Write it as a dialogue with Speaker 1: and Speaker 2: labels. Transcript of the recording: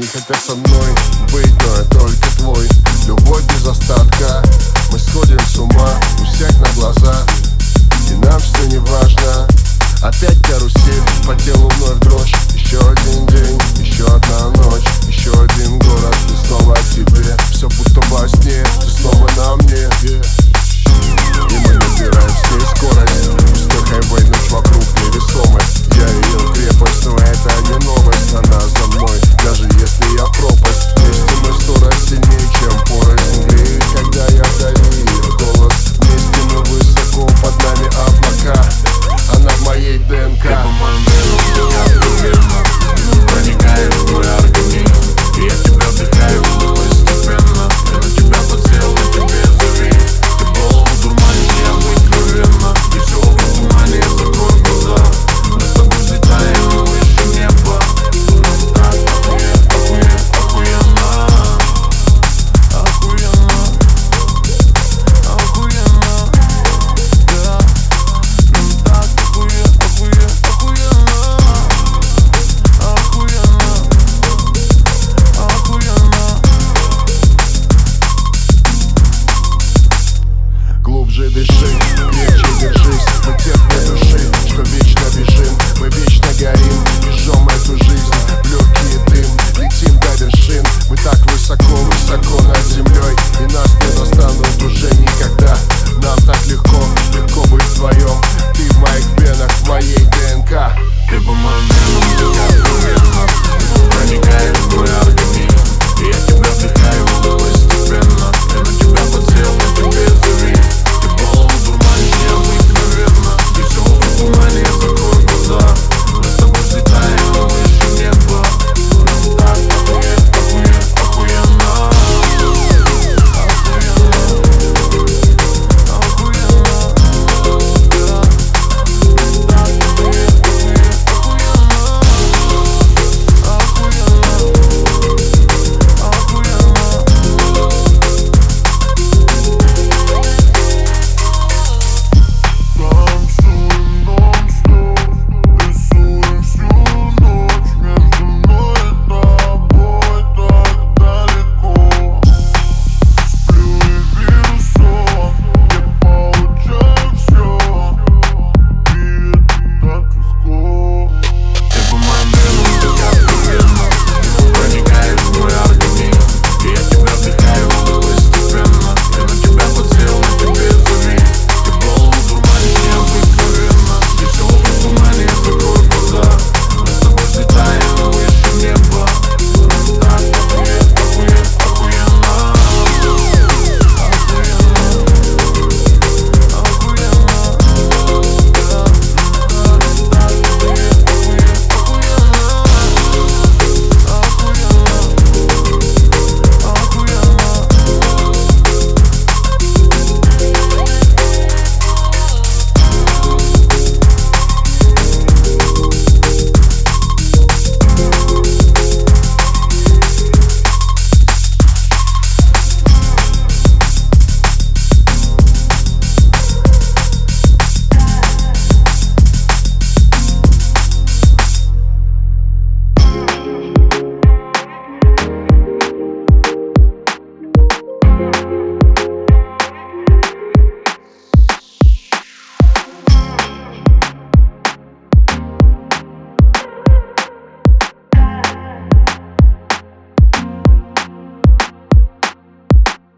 Speaker 1: не хотят со мной. Быть, но я только твой. Любовь без остатка, мы сходим с ума. У всех на глаза. И нам все не важно, опять карусель. По телу вновь this shit.